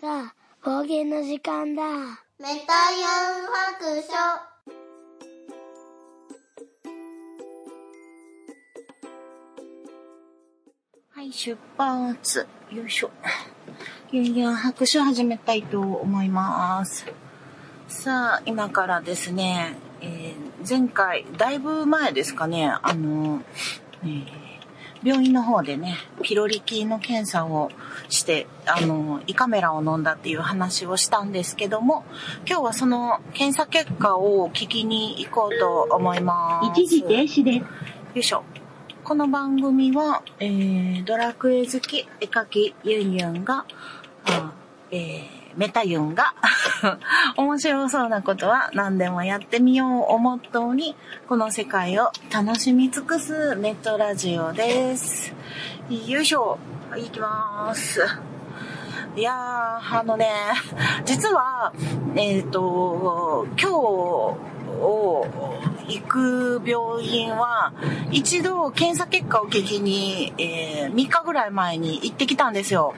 さあ、冒険の時間だ。メタヤン白書。はい、出発。よいしょ。ユンユン拍手始めたいと思います。さあ、今からですね、えー、前回、だいぶ前ですかね、あの、えー、病院の方でね、ピロリ菌の検査をして、あの、胃カメラを飲んだっていう話をしたんですけども、今日はその検査結果を聞きに行こうと思います。一時停止です。よいしょ。この番組は、えー、ドラクエ好き、絵描きユンユンが、あえー、メタユンが 面白そうなことは何でもやってみようをモットーに、この世界を楽しみ尽くすネットラジオです。よいしょ。いきます。いやー、あのね、実は、えっ、ー、と、今日を行く病院は、一度検査結果を聞きに、えー、3日ぐらい前に行ってきたんですよ。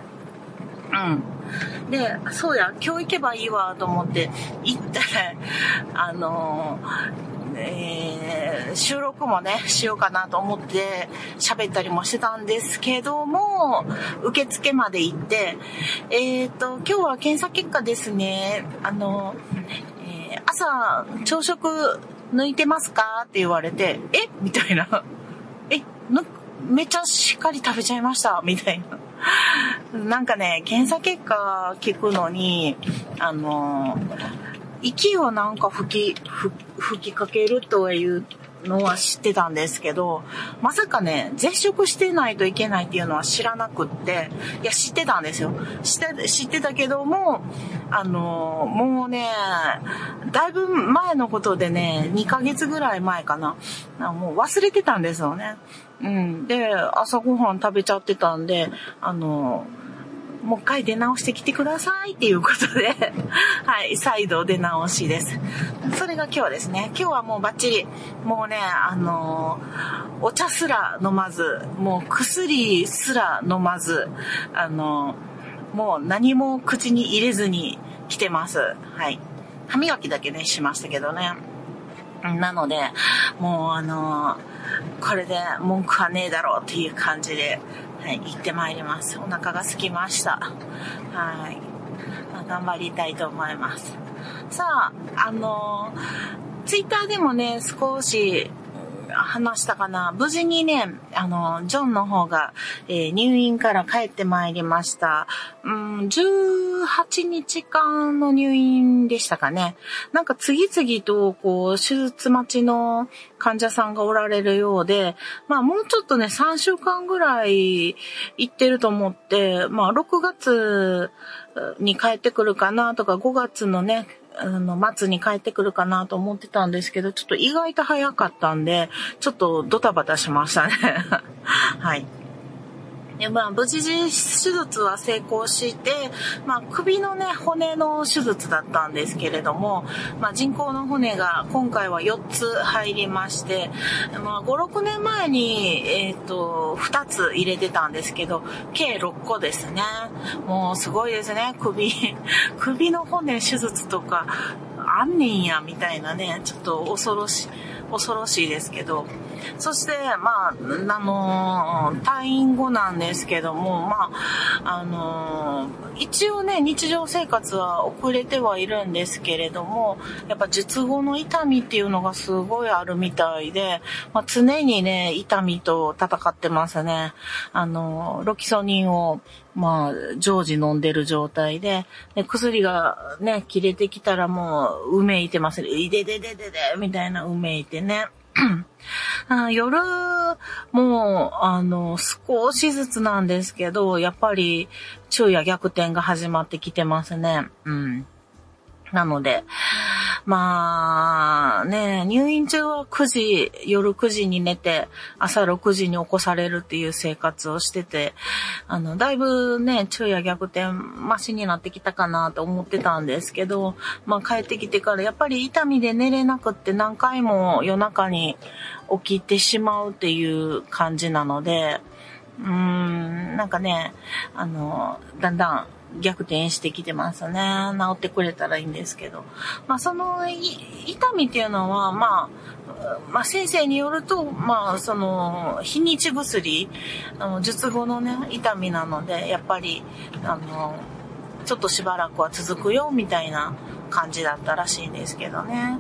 うん。で、そうや、今日行けばいいわと思って行って、あのえー、収録もね、しようかなと思って喋ったりもしてたんですけども、受付まで行って、えっ、ー、と、今日は検査結果ですね、あの、えー、朝、朝食抜いてますかって言われて、え？みたいな。え、めっちゃしっかり食べちゃいましたみたいな。なんかね、検査結果聞くのに、あの、息をなんか吹き、吹きかけるというのは知ってたんですけど、まさかね、絶食してないといけないっていうのは知らなくって、いや、知ってたんですよ。知って、知ってたけども、あの、もうね、だいぶ前のことでね、2ヶ月ぐらい前かな。もう忘れてたんですよね。うん。で、朝ごはん食べちゃってたんで、あの、もう一回出直してきてくださいっていうことで はい、再度出直しです。それが今日ですね。今日はもうバッチリ、もうね、あのー、お茶すら飲まず、もう薬すら飲まず、あのー、もう何も口に入れずに来てます。はい。歯磨きだけね、しましたけどね。なので、もうあのー、これで文句はねえだろうっていう感じで、はい、行ってまいります。お腹が空きました。はい。ま、頑張りたいと思います。さあ、あのー、ツイッターでもね、少し、話したかな？無事にね、あの、ジョンの方が、えー、入院から帰ってまいりました。うん、18日間の入院でしたかね。なんか次々と、こう、手術待ちの患者さんがおられるようで、まあもうちょっとね、3週間ぐらい行ってると思って、まあ6月に帰ってくるかなとか、5月のね、あの、末に帰ってくるかなと思ってたんですけど、ちょっと意外と早かったんで、ちょっとドタバタしましたね。はい。で、まあ、無事手術は成功して、まあ、首のね、骨の手術だったんですけれども、まあ、人工の骨が今回は4つ入りまして、まあ、5、6年前に、えっ、ー、と、2つ入れてたんですけど、計6個ですね。もうすごいですね、首。首の骨手術とか、あんねんや、みたいなね、ちょっと恐ろしい。恐ろしいですけど、そして、まあ、あの、退院後なんですけども、まあ、あの、一応ね、日常生活は遅れてはいるんですけれども、やっぱ術後の痛みっていうのがすごいあるみたいで、まあ、常にね、痛みと戦ってますね。あの、ロキソニンをまあ、常時飲んでる状態で、で薬がね、切れてきたらもう、うめいてますね。いででででで、みたいなうめいてね。あ夜、もう、あの、少しずつなんですけど、やっぱり、昼夜逆転が始まってきてますね。うん。なので、まあ、ね、入院中は9時、夜9時に寝て、朝6時に起こされるっていう生活をしてて、あの、だいぶね、昼夜逆転、マシになってきたかなと思ってたんですけど、まあ帰ってきてからやっぱり痛みで寝れなくって何回も夜中に起きてしまうっていう感じなので、うーん、なんかね、あの、だんだん逆転してきてますね。治ってくれたらいいんですけど。まあ、その、痛みっていうのは、まあ、まあ、先生によると、まあ、その、日にち薬、あの、術後のね、痛みなので、やっぱり、あの、ちょっとしばらくは続くよ、みたいな感じだったらしいんですけどね。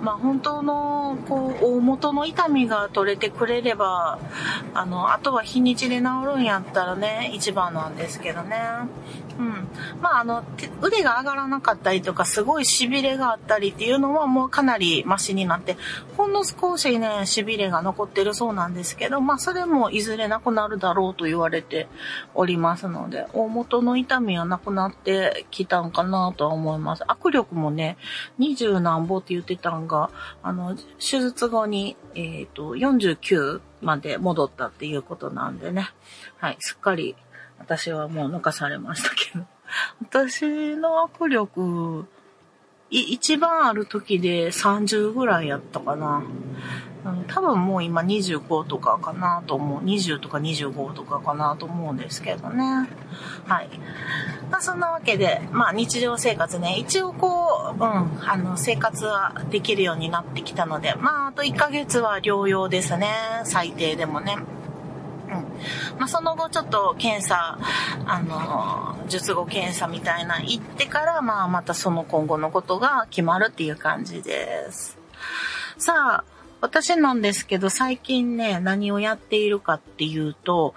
まあ本当の、こう、大元の痛みが取れてくれれば、あの、あとは日にちで治るんやったらね、一番なんですけどね。うん。まああの、腕が上がらなかったりとか、すごい痺れがあったりっていうのはもうかなりマシになって、ほんの少しね、痺れが残ってるそうなんですけど、まあそれもいずれなくなるだろうと言われておりますので、大元の痛みはなくなってきたんかなとは思います。握力もね、20何歩って言ってたんが、あの、手術後に、えっ、ー、と、49まで戻ったっていうことなんでね。はい、すっかり私はもう抜かされましたけど。私の握力、一番ある時で30ぐらいやったかな。多分もう今25とかかなと思う。20とか25とかかなと思うんですけどね。はい。まあそんなわけで、まあ日常生活ね、一応こう、うん、あの生活はできるようになってきたので、まああと1ヶ月は療養ですね。最低でもね。まあ、その後ちょっと検査、あの、術後検査みたいな行ってから、まあ、またその今後のことが決まるっていう感じです。さあ、私なんですけど、最近ね、何をやっているかっていうと、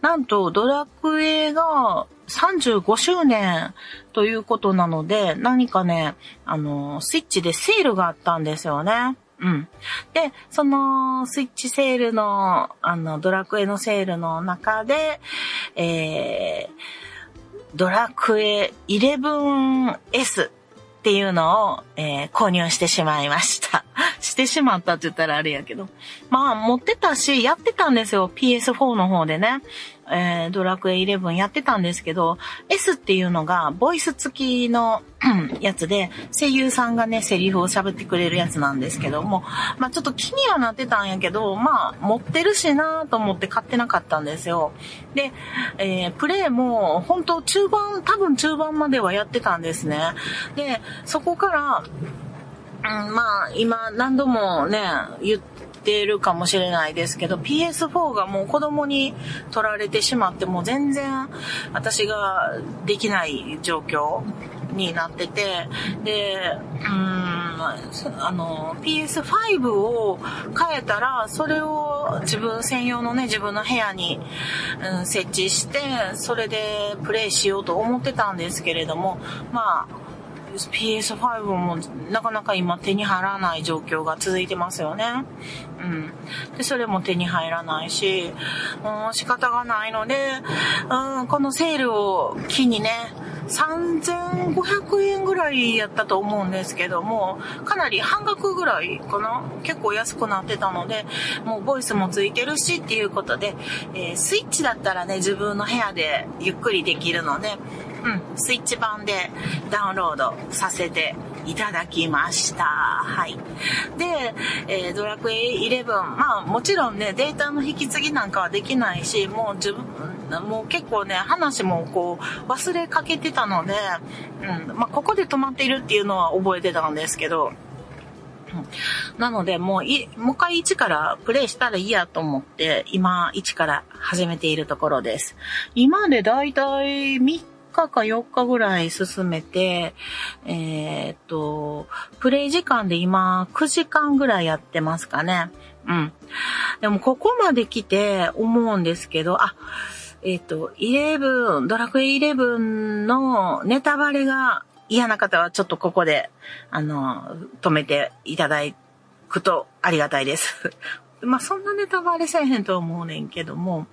なんとドラクエが35周年ということなので、何かね、あの、スイッチでセールがあったんですよね。うん。で、そのスイッチセールの、あの、ドラクエのセールの中で、えー、ドラクエ 11S っていうのを、えー、購入してしまいました。してしまったって言ったらあれやけど。まあ、持ってたし、やってたんですよ。PS4 の方でね。えー、ドラクエ11やってたんですけど、S っていうのが、ボイス付きのやつで、声優さんがね、セリフを喋ってくれるやつなんですけども、まあちょっと気にはなってたんやけど、まあ持ってるしなと思って買ってなかったんですよ。で、えー、プレイも、本当中盤、多分中盤まではやってたんですね。で、そこから、うん、まあ、今何度もね、言ってるかもしれないですけど、PS4 がもう子供に取られてしまって、もう全然私ができない状況になってて、で、うん、あの、PS5 を変えたら、それを自分専用のね、自分の部屋に、うん、設置して、それでプレイしようと思ってたんですけれども、まあ、PS5 もなかなか今手に入らない状況が続いてますよね。うん。で、それも手に入らないし、うん、仕方がないので、うん、このセールを機にね、3500円ぐらいやったと思うんですけども、かなり半額ぐらいかな結構安くなってたので、もうボイスもついてるしっていうことで、えー、スイッチだったらね、自分の部屋でゆっくりできるので、うん、スイッチ版でダウンロードさせていただきました。はい。で、えー、ドラクエ11、まあもちろんね、データの引き継ぎなんかはできないし、もう自分、もう結構ね、話もこう忘れかけてたので、うん、まあここで止まっているっていうのは覚えてたんですけど、なので、もうい、もう一回1からプレイしたらいいやと思って、今1から始めているところです。今でだいたい3日か4日ぐらい進めて、えー、っと、プレイ時間で今9時間ぐらいやってますかね。うん。でもここまで来て思うんですけど、あ、えっ、と、11、ドラクエ11のネタバレが嫌な方はちょっとここで、あの、止めていただくとありがたいです。まあ、そんなネタバレせえへんと思うねんけども、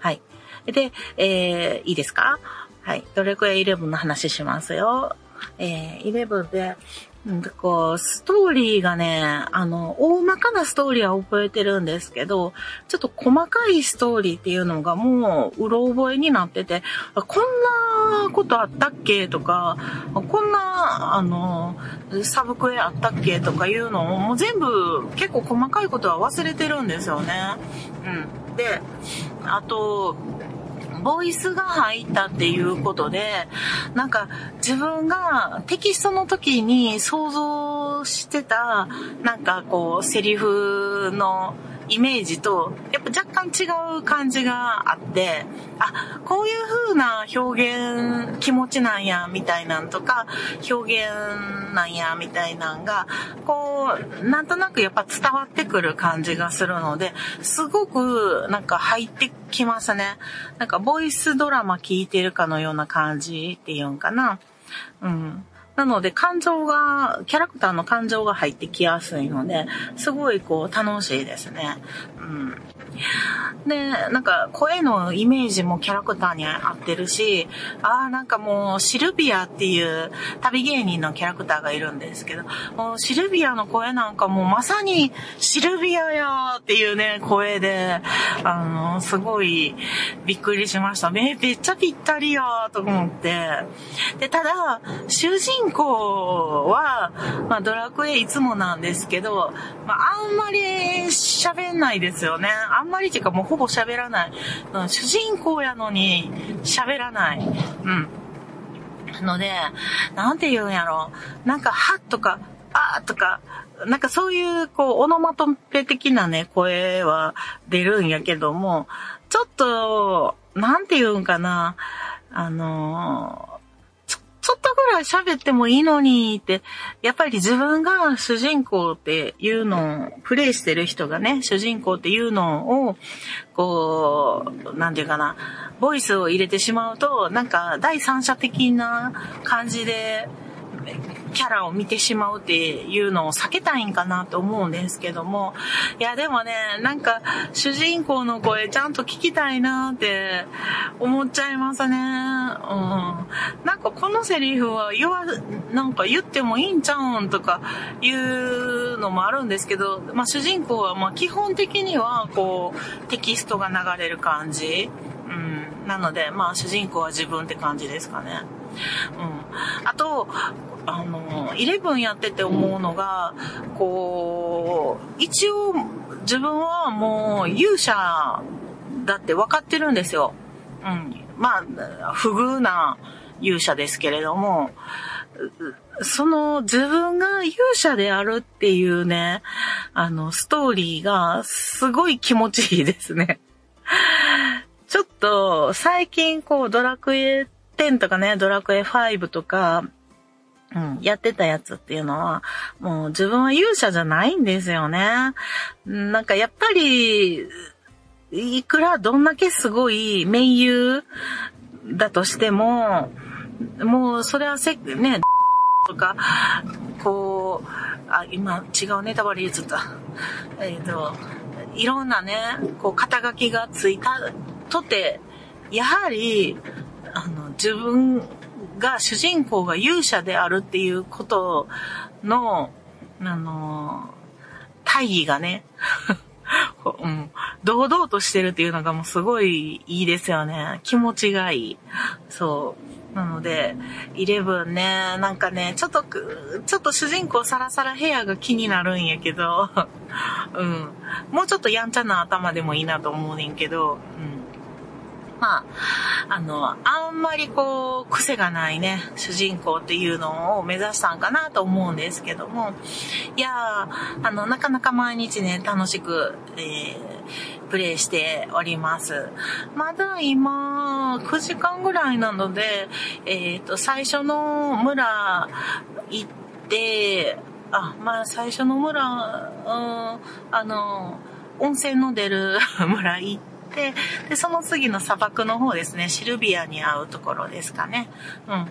はい。で、えー、いいですか？はい。どれくらい11の話しますよ？えー、11で、なんかこう、ストーリーがね、あの、大まかなストーリーは覚えてるんですけど、ちょっと細かいストーリーっていうのがもう、うろ覚えになってて、こんなことあったっけとか、こんな、あの、サブクエあったっけとかいうのを、もう全部結構細かいことは忘れてるんですよね。うん。で、あと、ボイスが入ったっていうことで、なんか自分がテキストの時に想像してた、なんかこう、セリフのイメージと、やっぱ若干違う感じがあって、あ、こういう風な表現気持ちなんや、みたいなんとか、表現なんや、みたいなんが、こう、なんとなくやっぱ伝わってくる感じがするので、すごくなんか入ってきますね。なんかボイスドラマ聞いてるかのような感じっていうんかな。うん。なので感情が、キャラクターの感情が入ってきやすいので、すごいこう楽しいですね。うん。で、なんか声のイメージもキャラクターに合ってるし、ああ、なんかもうシルビアっていう旅芸人のキャラクターがいるんですけど、もうシルビアの声なんかもうまさにシルビアやっていうね、声で、あの、すごいびっくりしました。めめっちゃぴったりやと思って。で、ただ、主人公は、まあドラクエいつもなんですけど、まああんまり喋んないですよね。あんまりっていうかもうほぼ喋らない。うん、主人公やのに喋らない。うん。ので、なんて言うんやろ。なんか、はっとか、あーとか、なんかそういう、こう、オノマトペ的なね、声は出るんやけども、ちょっと、なんて言うんかな。あのー喋ってもいいのにって、やっぱり自分が主人公っていうのを、プレイしてる人がね、主人公っていうのを、こう、なんていうかな、ボイスを入れてしまうと、なんか第三者的な感じで、キャラを見てしまうっていうのを避けたいんかなと思うんですけども、いやでもね、なんか主人公の声ちゃんと聞きたいなって思っちゃいますね。うん。なんかこのセリフは言わ、なんか言ってもいいんちゃうんとかいうのもあるんですけど、まあ主人公はまあ基本的にはこうテキストが流れる感じ。うん。なので、まあ主人公は自分って感じですかね。うん。あと、あの、イレブンやってて思うのが、こう、一応自分はもう勇者だって分かってるんですよ。うん。まあ、不遇な勇者ですけれども、その自分が勇者であるっていうね、あの、ストーリーがすごい気持ちいいですね。ちょっと最近こうドラクエ10とかね、ドラクエ5とか、うん、やってたやつっていうのは、もう自分は勇者じゃないんですよね。なんかやっぱり、いくらどんだけすごい盟友だとしても、もうそれはせ、ね、とか、こう、あ、今違うネタバレ言っちゃった。えっ、ー、と、いろんなね、こう肩書きがついたとて、やはり、あの、自分が、主人公が勇者であるっていうことの、あの、大義がね、うん、堂々としてるっていうのがもうすごいいいですよね。気持ちがいい。そう。なので、イレブンね、なんかね、ちょっと、ちょっと主人公サラサラヘアが気になるんやけど、うん。もうちょっとやんちゃな頭でもいいなと思うねんけど、うん。まあ、あの、あんまりこう、癖がないね、主人公っていうのを目指したんかなと思うんですけども、いやあの、なかなか毎日ね、楽しく、えー、プレイしております。まだ今、9時間ぐらいなので、えっ、ー、と、最初の村行って、あ、まあ最初の村、うん、あの、温泉の出る 村行って、て、で、その次の砂漠の方ですね、シルビアに会うところですかね。うん。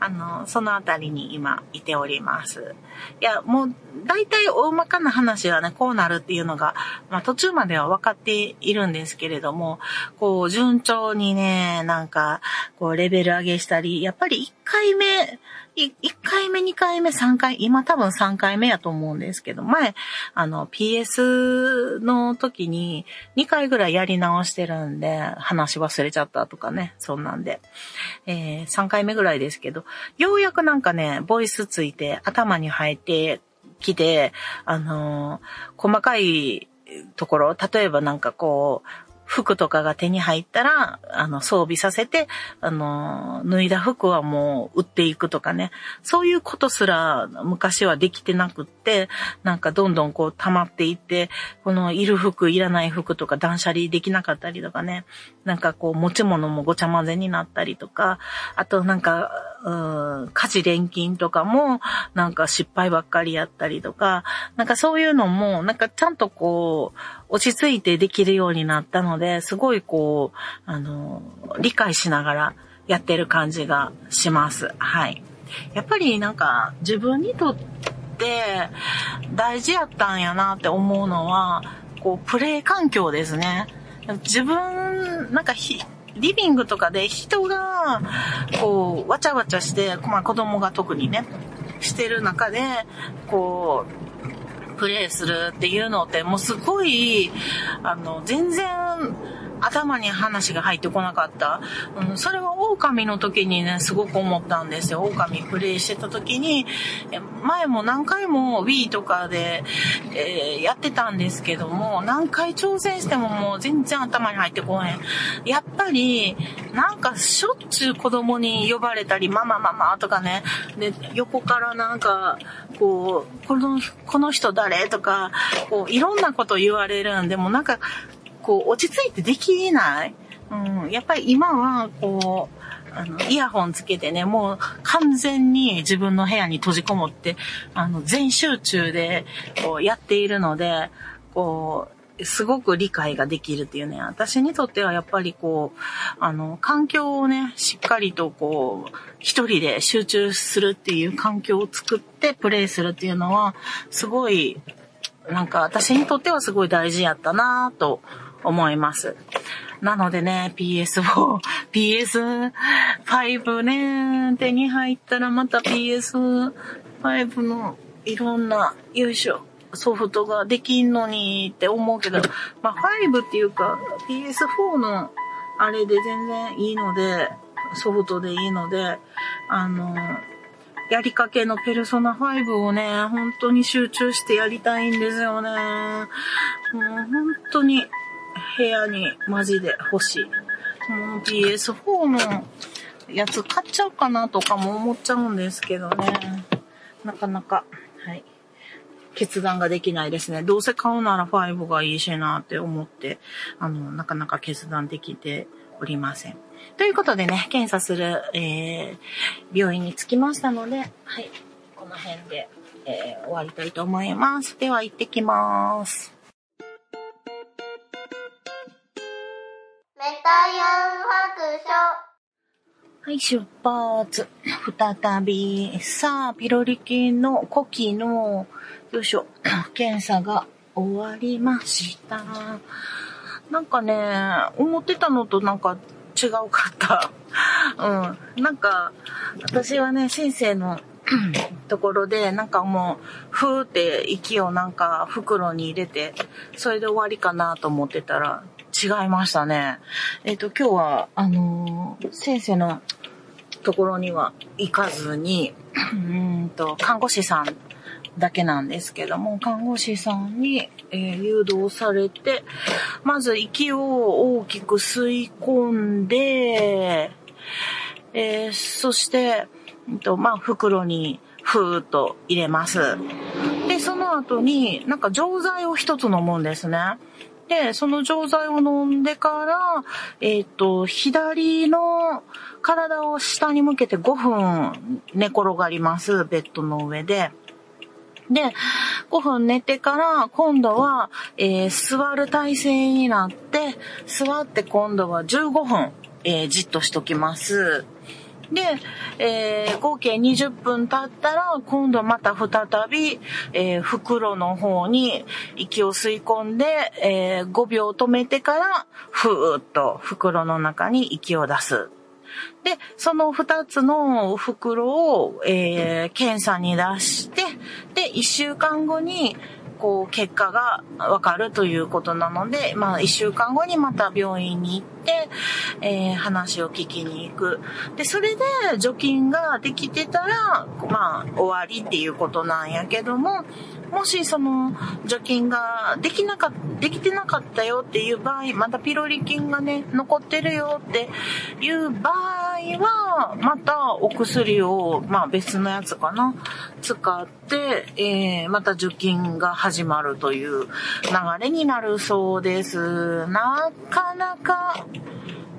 あの、そのあたりに今いております。いや、もう、大体大まかな話はね、こうなるっていうのが、まあ途中までは分かっているんですけれども、こう、順調にね、なんか、こう、レベル上げしたり、やっぱり1回目、1回目、2回目、3回、今多分3回目やと思うんですけど、前、あの、PS の時に2回ぐらいやり直してるんで、話忘れちゃったとかね、そんなんで。えー、回目ぐらいですけど、ようやくなんかね、ボイスついて頭に入ってきて、あのー、細かいところ、例えばなんかこう、服とかが手に入ったら、あの、装備させて、あの、脱いだ服はもう売っていくとかね。そういうことすら昔はできてなくって、なんかどんどんこう溜まっていって、このいる服、いらない服とか断捨離できなかったりとかね。なんかこう持ち物もごちゃ混ぜになったりとか、あとなんか、うん、家事錬金とかも、なんか失敗ばっかりやったりとか、なんかそういうのも、なんかちゃんとこう、落ち着いてできるようになったので、すごいこう、あの、理解しながらやってる感じがします。はい。やっぱりなんか自分にとって大事やったんやなって思うのは、こう、プレイ環境ですね。自分、なんかひ、リビングとかで人が、こう、わちゃわちゃして、まあ子供が特にね、してる中で、こう、プレイするっていうのって、もうすごい、あの、全然、頭に話が入ってこなかった。うん、それは狼の時にね、すごく思ったんですよ。狼プレイしてた時に、前も何回も Wii とかで、えー、やってたんですけども、何回挑戦してももう全然頭に入ってこへん。やっぱり、なんかしょっちゅう子供に呼ばれたり、ママママとかね、で、横からなんか、こう、この、この人誰とか、こう、いろんなこと言われるんで、もなんか、こう、落ち着いてできない。うん、やっぱり今は、こう、あの、イヤホンつけてね、もう完全に自分の部屋に閉じこもって、あの、全集中で、こう、やっているので、こう、すごく理解ができるっていうね、私にとってはやっぱりこう、あの、環境をね、しっかりとこう、一人で集中するっていう環境を作ってプレイするっていうのは、すごい、なんか私にとってはすごい大事やったなと思います。なのでね、PS4、PS5 ね、手に入ったらまた PS5 のいろんな、よいしょ、ソフトができんのにって思うけど、まあ5っていうか PS4 のあれで全然いいので、ソフトでいいので、あの、やりかけのペルソナ5をね、本当に集中してやりたいんですよね。もう本当に部屋にマジで欲しい。もう PS4 のやつ買っちゃおうかなとかも思っちゃうんですけどね。なかなか、はい。決断ができないですね。どうせ買うなら5がいいしなって思って、あの、なかなか決断できておりません。ということでね、検査する、えー、病院に着きましたので、はい。この辺で、えー、終わりたいと思います。では行ってきます。メタヤン白書。はい、出発。再び。さあ、ピロリ菌の呼気の、よいしょ、検査が終わりました。なんかね、思ってたのとなんか違うかった。うん。なんか、私はね、先生の ところで、なんかもう、ふーって息をなんか袋に入れて、それで終わりかなと思ってたら、違いましたね。えっ、ー、と、今日は、あのー、先生のところには行かずに、うんと、看護師さんだけなんですけども、看護師さんに、えー、誘導されて、まず息を大きく吸い込んで、えー、そして、と、まあ、袋にふーっと入れます。で、その後に、なんか錠剤を一つ飲むんですね。で、その錠剤を飲んでから、えっ、と、左の体を下に向けて5分寝転がります。ベッドの上で。で、5分寝てから、今度は、えー、座る体勢になって、座って今度は15分、えー、じっとしときます。で、えー、合計20分経ったら、今度また再び、えー、袋の方に息を吸い込んで、えー、5秒止めてから、ふーっと袋の中に息を出す。で、その2つの袋を、えー、検査に出して、で、1週間後に、こう、結果がわかるということなので、まあ、一週間後にまた病院に行って、えー、話を聞きに行く。で、それで除菌ができてたら、まあ、終わりっていうことなんやけども、もしその除菌ができなかった、できてなかったよっていう場合、まだピロリ菌がね、残ってるよっていう場合は、またお薬を、まあ別のやつかな、使って、えー、また除菌が始まるという流れになるそうです。なかなか、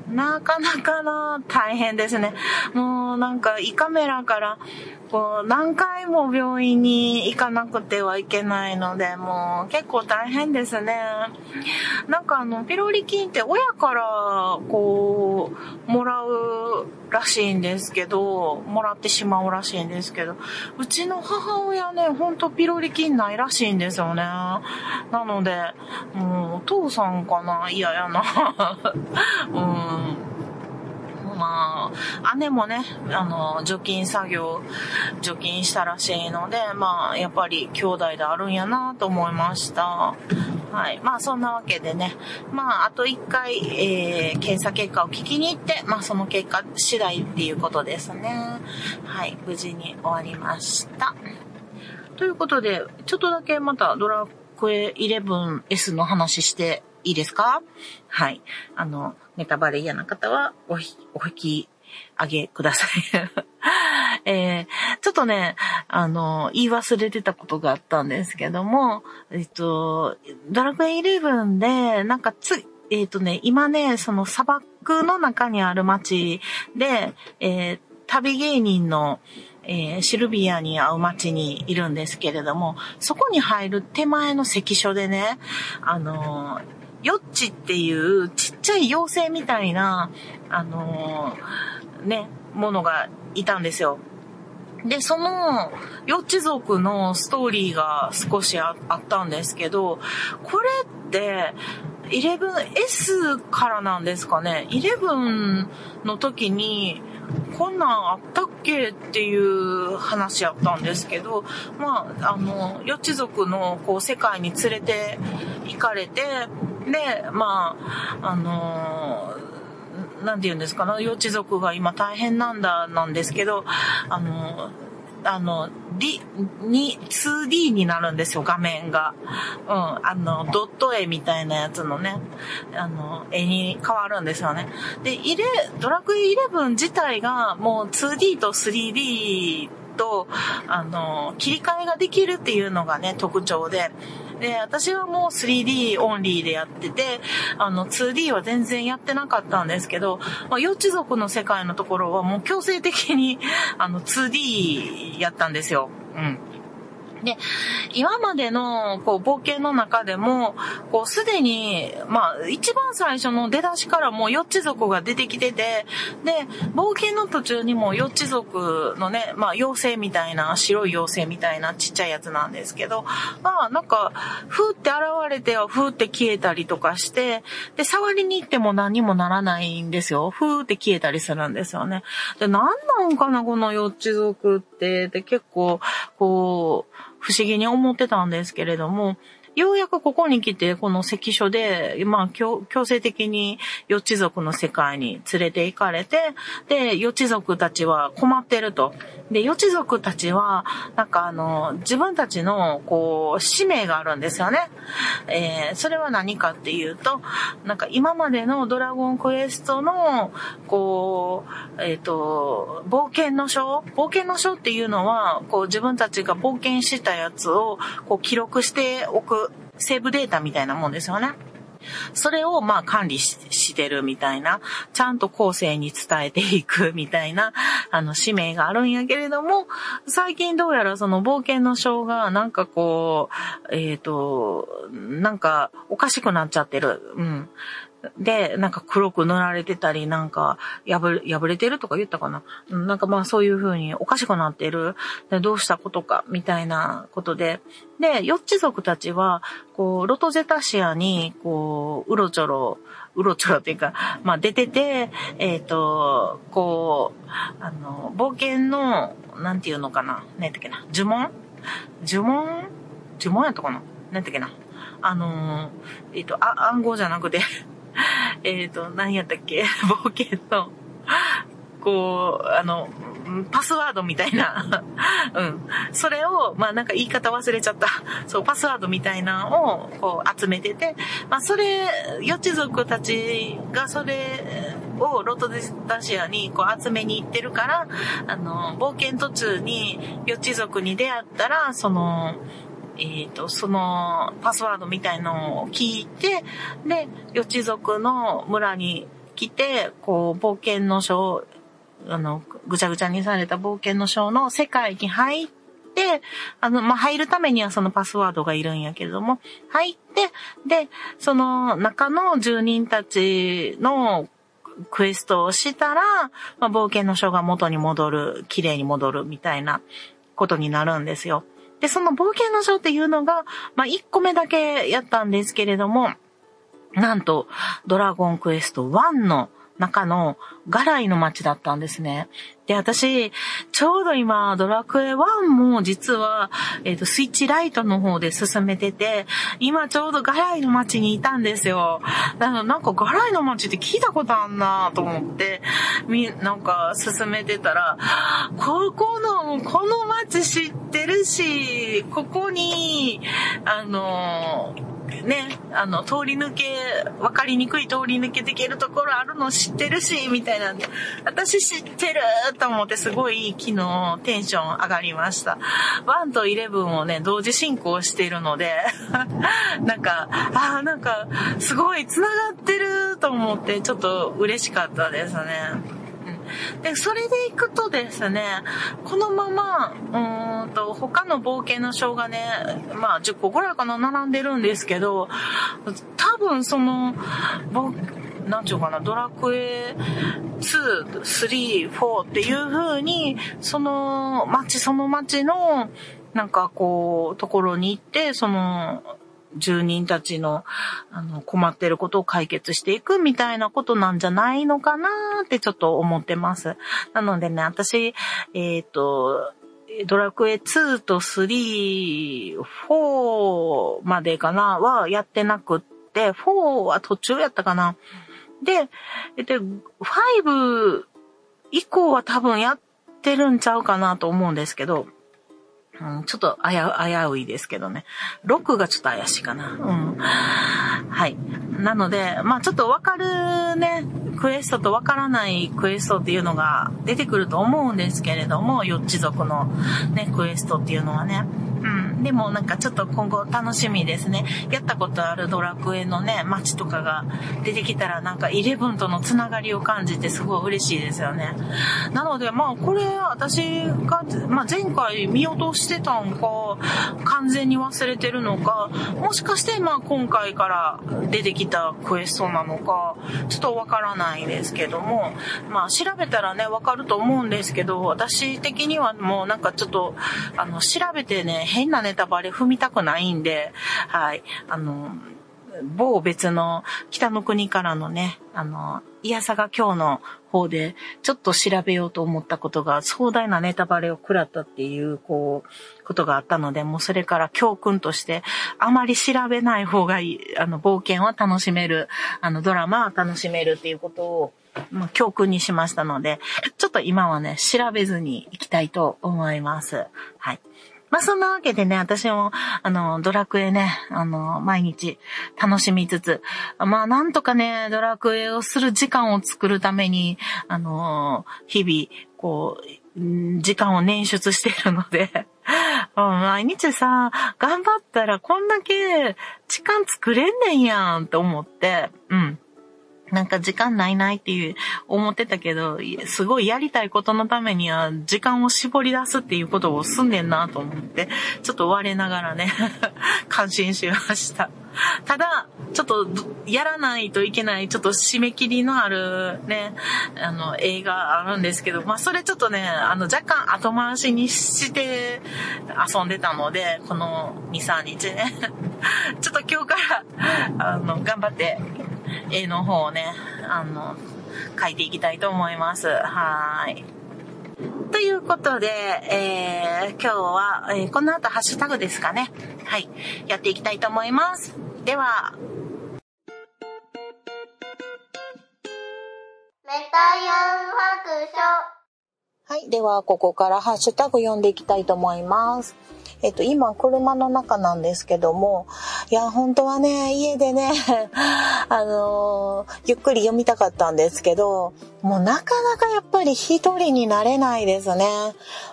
なかなかな大変ですね。もうなんか胃カメラからこう何回も病院に行かなくてはいけないので、もう結構大変ですね。なんかあの、ピロリ菌って親からこう、もらうらしいんですけど、もらってしまうらしいんですけど、うちの母親ね、ほんとピロリ菌ないらしいんですよね。なので、もうお父さんかな嫌やな。うん。まあ、姉もね、あの、除菌作業、除菌したらしいので、まあ、やっぱり兄弟であるんやなと思いました。はい。まあ、そんなわけでね、まあ、あと一回、えー、検査結果を聞きに行って、まあ、その結果次第っていうことですね。はい。無事に終わりました。ということで、ちょっとだけまたドラクエ 11S の話していいですか？はい。あの、ネタバレ嫌な方はお、お引き上げください。えー、ちょっとね、あの、言い忘れてたことがあったんですけども、えっと、ドラクエ11で、なんかつ、えっとね、今ね、その砂漠の中にある街で、えー、旅芸人の、えー、シルビアに会う街にいるんですけれども、そこに入る手前の関所でね、あのヨッチっていうちっちゃい妖精みたいな、あのー、ね、ものがいたんですよ。で、その、ヨッチ族のストーリーが少しあったんですけど、これって、11S からなんですかね。11の時に、こんなんあったっけっていう話やったんですけど、まあ、あの、ヨッチ族のこう世界に連れて行かれて、で、まあ、あのー、なんて言うんですかね、幼稚族が今大変なんだなんですけど、あのあの、D、に、2D になるんですよ、画面が。うん、あの、ドット絵みたいなやつのね、あの、絵に変わるんですよね。で、イレ、ドラクエ11自体がもう 2D と 3D と、あの、切り替えができるっていうのがね、特徴で、で、私はもう 3D オンリーでやってて、あの、2D は全然やってなかったんですけど、まあ、幼稚族の世界のところはもう強制的に、あの、2D やったんですよ。うん。で、今までの、こう、冒険の中でも、こう、すでに、まあ、一番最初の出だしからもう、ヨッチ族が出てきてて、で、冒険の途中にも、ヨッチ族のね、まあ、妖精みたいな、白い妖精みたいなちっちゃいやつなんですけど、まあ、なんか、ふーって現れては、ふーって消えたりとかして、で、触りに行っても何にもならないんですよ。ふーって消えたりするんですよね。で、なんなんかな、このヨッチ族って、で、結構、こう、不思議に思ってたんですけれども、ようやくここに来て、この関所で、まあ、強制的に、予知族の世界に連れて行かれて、で、予知族たちは困ってると。で、予知族たちは、なんかあの、自分たちの、こう、使命があるんですよね。えー、それは何かっていうと、なんか今までのドラゴンクエストの、こう、えっ、ー、と、冒険の書冒険の書っていうのは、こう自分たちが冒険したやつを、こう記録しておくセーブデータみたいなもんですよね。それをまあ管理してるみたいな、ちゃんと後世に伝えていくみたいな、あの使命があるんやけれども、最近どうやらその冒険の章がなんかこう、えっ、ー、と、なんかおかしくなっちゃってる。うん。で、なんか黒く塗られてたり、なんか破れ、破れてるとか言ったかな？なんかまあそういう風におかしくなってる。で、どうしたことか、みたいなことで。で、ヨッチ族たちは、こう、ロトゼタシアに、こう、うろちょろ、うろちょろっていうか、まあ出てて、えっ、ー、と、こう、あの、冒険の、なんていうのかな？何やったっけな？呪文？呪文？呪文やったかな？なんてっけな？あの、えっ、と、あ、暗号じゃなくてえっと、何やったっけ？冒険の、こう、あの、パスワードみたいな うん。それを、まあなんか言い方忘れちゃった。そう、パスワードみたいなのを、こう集めてて、まあそれ、予知族たちがそれをロトデタシアにこう集めに行ってるから、あの、冒険途中に予知族に出会ったら、その、えっ、ー、と、そのパスワードみたいのを聞いて、で、予知族の村に来て、こう、冒険の書あの、ぐちゃぐちゃにされた冒険の章の世界に入って、あの、まあ、入るためにはそのパスワードがいるんやけども、入って、で、その中の住人たちのクエストをしたら、まあ、冒険の書が元に戻る、綺麗に戻るみたいなことになるんですよ。で、その冒険の書っていうのが、まあ、1個目だけやったんですけれども、なんと、ドラゴンクエスト1の中のガライの街だったんですね。で、私、ちょうど今、ドラクエ1も実は、えっ、ー、と、スイッチライトの方で進めてて、今ちょうどガライの街にいたんですよ。だからなんかガライの街って聞いたことあんなと思って、み、なんか進めてたら、ここの、この街知ってるし、ここに、あのね、あの、通り抜け、わかりにくい通り抜けできるところあるの知ってるし、みたいなんで、私知ってると思ってすごい昨日テンション上がりました。1と11をね、同時進行しているので、なんか、ああ、なんか、すごい繋がってると思ってちょっと嬉しかったですね。で、それで行くとですね、このまま、うんと、他の冒険の章がね、まあ10個ぐらいかな、並んでるんですけど、多分その、なんちゅうかな、ドラクエ2、3、4っていう風に、その街その街の、なんかこう、ところに行って、その、住人たちの、あの、困ってることを解決していくみたいなことなんじゃないのかなってちょっと思ってます。なのでね、私、えっ、ー、と、ドラクエ2と3、4までかなはやってなくって、4は途中やったかな。で、で、5以降は多分やってるんちゃうかなと思うんですけど、うん、ちょっと危ういですけどね。6がちょっと怪しいかな。うん。はい。なので、まあちょっとわかるね、クエストとわからないクエストっていうのが出てくると思うんですけれども、ヨッチ族のね、クエストっていうのはね。うん。でもなんかちょっと今後楽しみですね。やったことあるドラクエのね、街とかが出てきたらなんか11とのつながりを感じてすごい嬉しいですよね。なのでまあこれ私が、まあ前回見落としてたんか、完全に忘れてるのか、もしかしてまあ今回から出てきたクエストなのか、ちょっとわからないないですけども、まあ調べたらね、わかると思うんですけど、私的にはもうなんかちょっと、あの、調べてね、変なネタバレ踏みたくないんで、はい、あの、某別の北の国からのね、あの、いやさが今日の方でちょっと調べようと思ったことが壮大なネタバレを食らったっていう、こう、ことがあったので、もうそれから教訓として、あまり調べない方がいい、あの、冒険は楽しめる、あの、ドラマは楽しめるっていうことを、まあ、教訓にしましたので、ちょっと今はね、調べずに行きたいと思います。はい。まあそんなわけでね、私も、あの、ドラクエね、あの、毎日楽しみつつ、まあなんとかね、ドラクエをする時間を作るために、あの、日々、こう、時間を捻出しているので 毎日さ、頑張ったらこんだけ時間作れんねんやんと思って、うん。なんか時間ないないっていう思ってたけど、すごいやりたいことのためには時間を絞り出すっていうことを済んでんなと思って、ちょっと我ながらね、感心しました。ただ、ちょっとやらないといけない、ちょっと締め切りのあるね、あの映画あるんですけど、まあそれちょっとね、あの若干後回しにして遊んでたので、この2、3日ね。ちょっと今日から、あの、頑張って絵の方をね、あの、描いていきたいと思います。はい。ということで、えー、今日は、えー、この後ハッシュタグですかね。はい。やっていきたいと思います。では、メタヤン白書。はい。では、ここからハッシュタグ読んでいきたいと思います。えっと、今、車の中なんですけども、いや、本当はね、家でね、あのー、ゆっくり読みたかったんですけど、もうなかなかやっぱり一人になれないですね。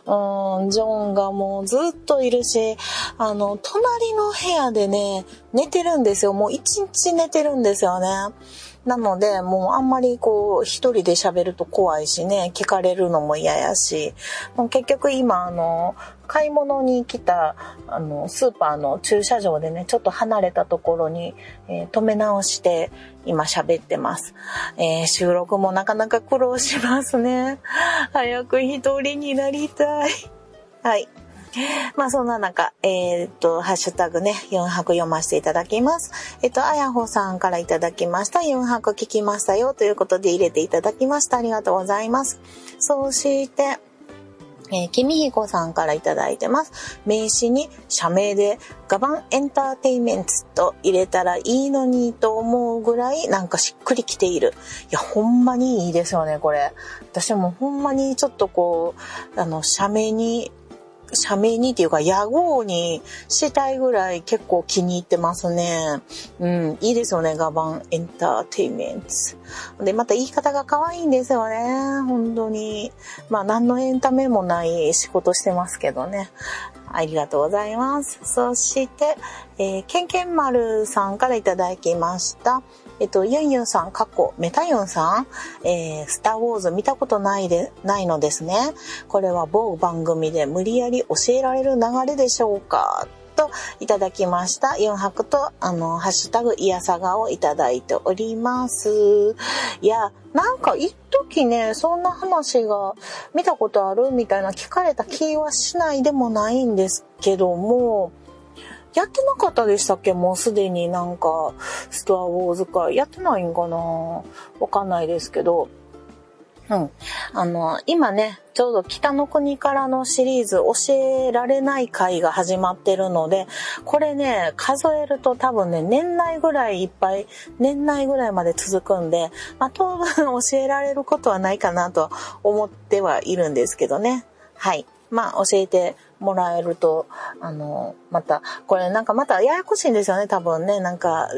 うん、ジョンがもうずっといるし、あの、隣の部屋でね、寝てるんですよ。もう一日寝てるんですよね。なので、もうあんまりこう、一人で喋ると怖いしね、聞かれるのも嫌やし、もう結局今、あの、買い物に来た、あの、スーパーの駐車場でね、ちょっと離れたところに、えー、止め直して、今喋ってます。えー、収録もなかなか苦労しますね。早く一人になりたい。はい。まあそんな中、えー、っと、ハッシュタグね、4泊読ませていただきます。えっと、あやほさんからいただきました。4泊聞きましたよということで入れていただきました。ありがとうございます。そして、えー、きみひこさんからいただいてます。名刺に社名でガバンエンターテイメンツと入れたらいいのにと思うぐらいなんかしっくりきている。いや、ほんまにいいですよね、これ。私もほんまにちょっとこう、あの、社名に社名にっていうか屋号にしたいぐらい結構気に入ってますね。うん、いいですよね、ガバンエンターテイメント。で、また言い方が可愛いんですよね、本当に。まあ、何のエンタメもない仕事してますけどね。ありがとうございます。そして、えー、ケンケンマルさんからいただきました。えっと、ユンユンさん、過去、メタユンさん、えー、スターウォーズ見たことないで、ないのですね。これは某番組で無理やり教えられる流れでしょうか？といただきました。4泊と、あの、ハッシュタグ、いやさがをいただいております。いや、なんか一時ね、そんな話が見たことある？みたいな聞かれた気はしないでもないんですけども、やってなかったでしたっけ？もうすでになんか、ストアウォーズ会。やってないんかな？わかんないですけど。うん。あの、今ね、ちょうど北の国からのシリーズ教えられない会が始まってるので、これね、数えると多分ね、年内ぐらいいっぱい、年内ぐらいまで続くんで、まあ当分教えられることはないかなと思ってはいるんですけどね。はい。まあ教えてもらえると、あの、また、これなんかまたややこしいんですよね、多分ね。なんか、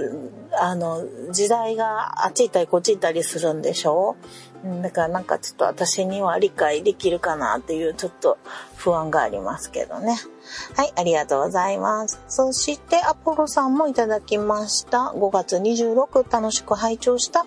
あの、時代があっち行ったりこっち行ったりするんでしょ？だからなんかちょっと私には理解できるかなっていうちょっと不安がありますけどね。はい、ありがとうございます。そして、アポロさんもいただきました。5月26楽しく拝聴した、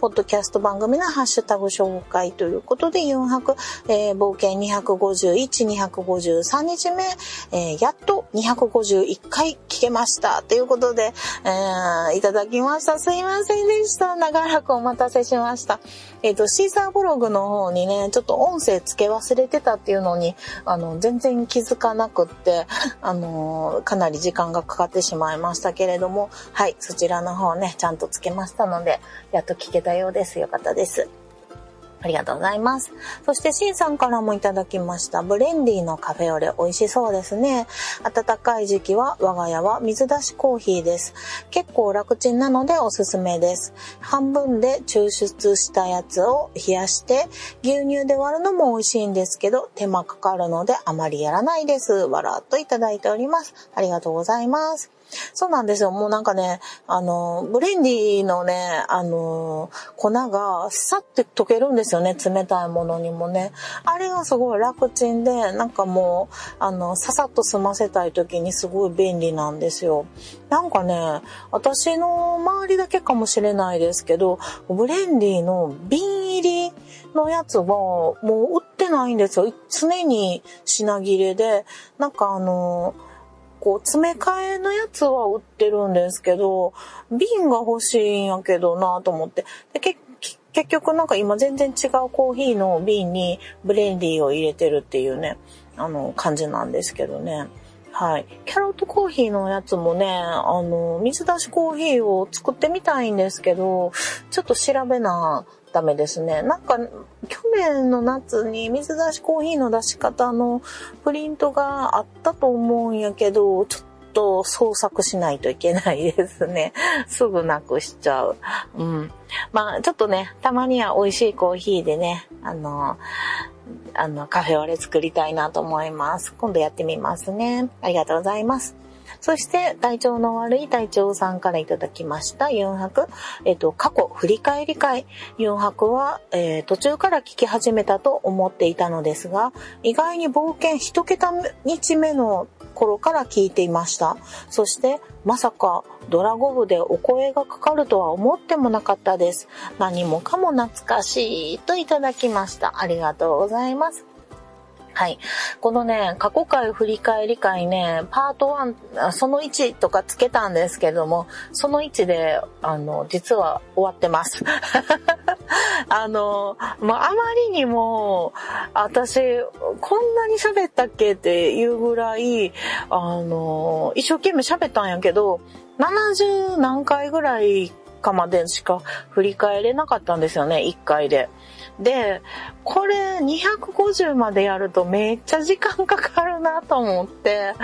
ポッドキャスト番組のハッシュタグ紹介ということで、4泊、えー、冒険251、253日目、えー、やっと251回聞けました。ということで、えー、いただきました。すいませんでした。長らくお待たせしました。えっ、ー、と、シーサーブログの方にね、ちょっと音声付け忘れてたっていうのに、あの、全然気づかなくって、あの、かなり時間がかかってしまいましたけれども、はい、そちらの方ね、ちゃんとつけましたので、やっと聞けたようです。よかったです。ありがとうございます。そして、シンさんからもいただきました。ブレンディーのカフェオレ、美味しそうですね。暖かい時期は、我が家は水出しコーヒーです。結構楽ちんなのでおすすめです。半分で抽出したやつを冷やして、牛乳で割るのも美味しいんですけど、手間かかるのであまりやらないです。わらっといただいております。ありがとうございます。そうなんですよ。もうなんかね、あの、ブレンディのね、あの、粉がさって溶けるんですよね。冷たいものにもね。あれがすごい楽ちんで、なんかもう、あの、ささっと済ませたい時にすごい便利なんですよ。なんかね、私の周りだけかもしれないですけど、ブレンディの瓶入りのやつはもう売ってないんですよ。常に品切れで、なんかあの、こう、詰め替えのやつは売ってるんですけど、瓶が欲しいんやけどなと思って。で結局なんか今全然違うコーヒーの瓶にブレンディーを入れてるっていうね、あの、感じなんですけどね。はい。キャロットコーヒーのやつもね、あの、水出しコーヒーを作ってみたいんですけど、ちょっと調べなダメですね。なんか、去年の夏に水出しコーヒーの出し方のプリントがあったと思うんやけど、ちょっと創作しないといけないですね。すぐなくしちゃう。うん。まあ、ちょっとね、たまには美味しいコーヒーでね、あの、あの、カフェオレ作りたいなと思います。今度やってみますね。ありがとうございます。そして、体調の悪い隊長さんからいただきました、4泊。えっ、と、過去振り返り会。4泊は、えー、途中から聞き始めたと思っていたのですが、意外に冒険一桁日目の頃から聞いていました。そして、まさかドラゴブでお声がかかるとは思ってもなかったです。何もかも懐かしいといただきました。ありがとうございます。はい。このね、過去回振り返り会ね、パート1、その1とかつけたんですけども、その1で、あの、実は終わってます。あの、ま、あまりにも、私、こんなに喋ったっけっていうぐらい、あの、一生懸命喋ったんやけど、70何回ぐらいかまでしか振り返れなかったんですよね、1回で。で、これ250までやるとめっちゃ時間かかるなと思って、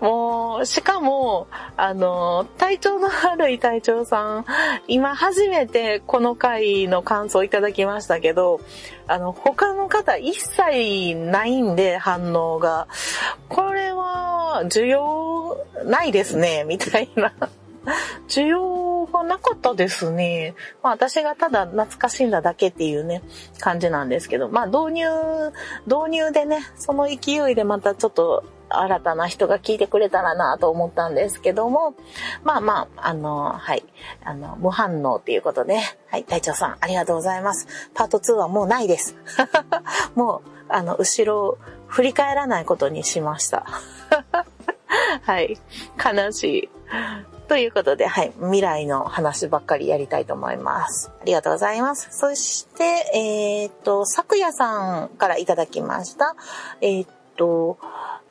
もう、しかも、あの、体調の悪い隊長さん、今初めてこの回の感想いただきましたけど、あの、他の方一切ないんで反応が、これは需要ないですね、みたいな。需要がなかったですね。まあ私がただ懐かしんだだけっていうね、感じなんですけど、まあ導入、導入でね、その勢いでまたちょっと新たな人が聞いてくれたらなと思ったんですけども、まあまあ、あの、はい、あの、無反応っていうことで、はい、隊長さんありがとうございます。パート2はもうないです。もう、あの、後ろを振り返らないことにしました。はい、悲しい。ということで、はい、未来の話ばっかりやりたいと思います。ありがとうございます。そして、えー、っと、昨夜さんからいただきました。えー、っと、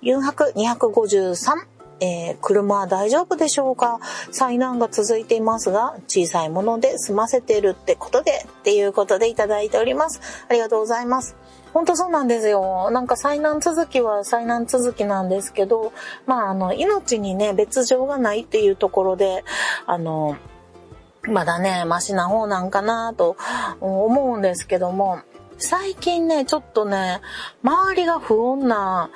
4泊253。えー、車は大丈夫でしょうか？災難が続いていますが、小さいもので済ませてるってことで、っていうことでいただいております。ありがとうございます。本当そうなんですよ。なんか災難続きは災難続きなんですけど、まああの、命にね、別状がないっていうところで、あの、まだね、マシな方なんかなと思うんですけども、最近ね、ちょっとね、周りが不穏な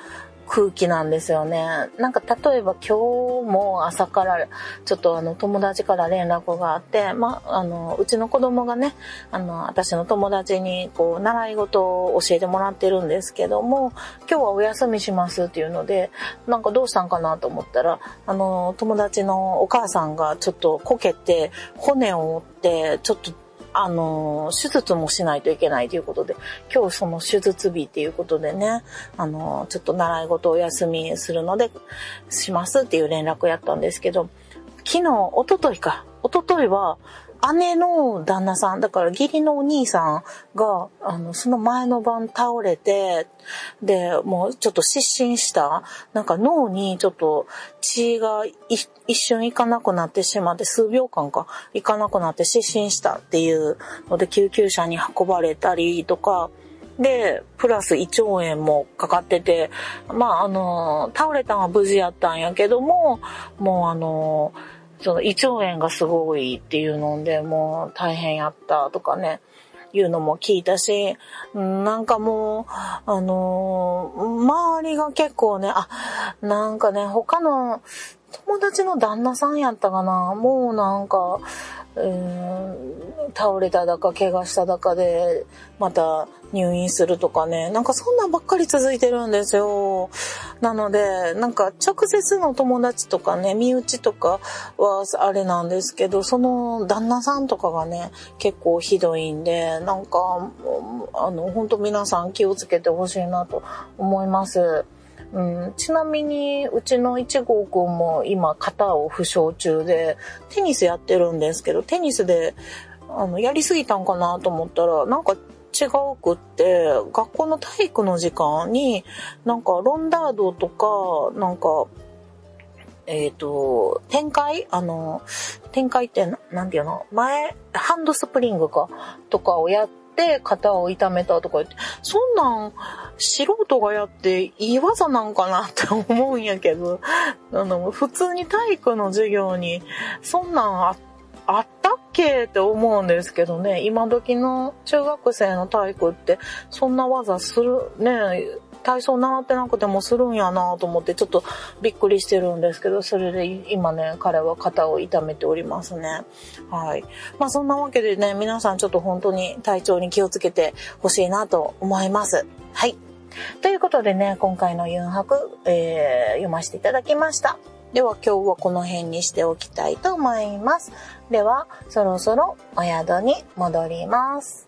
空気なんですよね。なんか例えば今日も朝からちょっとあの友達から連絡があって、ま、あの、うちの子供がね、あの、私の友達にこう習い事を教えてもらってるんですけども、今日はお休みしますっていうので、なんかどうしたんかなと思ったら、あの、友達のお母さんがちょっとこけて骨を折って、ちょっとあの、手術もしないといけないということで、今日その手術日っていうことでね、あの、ちょっと習い事お休みするので、しますっていう連絡やったんですけど、昨日、おとといか、おとといは、姉の旦那さん、だから義理のお兄さんが、あの、その前の晩倒れて、で、もうちょっと失神した、なんか脳にちょっと血が一瞬いかなくなってしまって、数秒間か、いかなくなって失神したっていうので救急車に運ばれたりとか、で、プラス胃腸炎もかかってて、まあ、あの、倒れたのは無事やったんやけども、もうあの、その胃腸炎がすごいっていうので、もう大変やったとかね、いうのも聞いたし、なんかもう、あのー、周りが結構ね、あ、なんかね、他の友達の旦那さんやったかな、もうなんか、倒れただか怪我しただかでまた入院するとかね。なんかそんなばっかり続いてるんですよ。なのでなんか直接の友達とかね身内とかはあれなんですけどその旦那さんとかがね結構ひどいんでなんかあの本当皆さん気をつけてほしいなと思います。うん、ちなみに、うちの1号くんも今肩を負傷中で、テニスやってるんですけど、テニスで、あの、やりすぎたんかなと思ったら、なんか違うくって、学校の体育の時間に、なんかロンダードとか、なんか、えっ、と、展開？あの、展開って、なんていうの？前、ハンドスプリングか、とかをやって、肩を痛めたとか言って、そんなん、素人がやっていい技なんかなって 思うんやけど、あの、普通に体育の授業に、そんなんああったっけって思うんですけどね、今時の中学生の体育って、そんな技する、ね、体操習ってなくてもするんやなと思ってちょっとびっくりしてるんですけど、それで今ね、彼は肩を痛めておりますね。はい。まあそんなわけでね、皆さんちょっと本当に体調に気をつけてほしいなと思います。はい。ということでね、今回のユンハク、えー読ませていただきました。では今日はこの辺にしておきたいと思います。では、そろそろお宿に戻ります。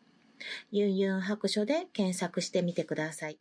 ユンユン白書で検索してみてください。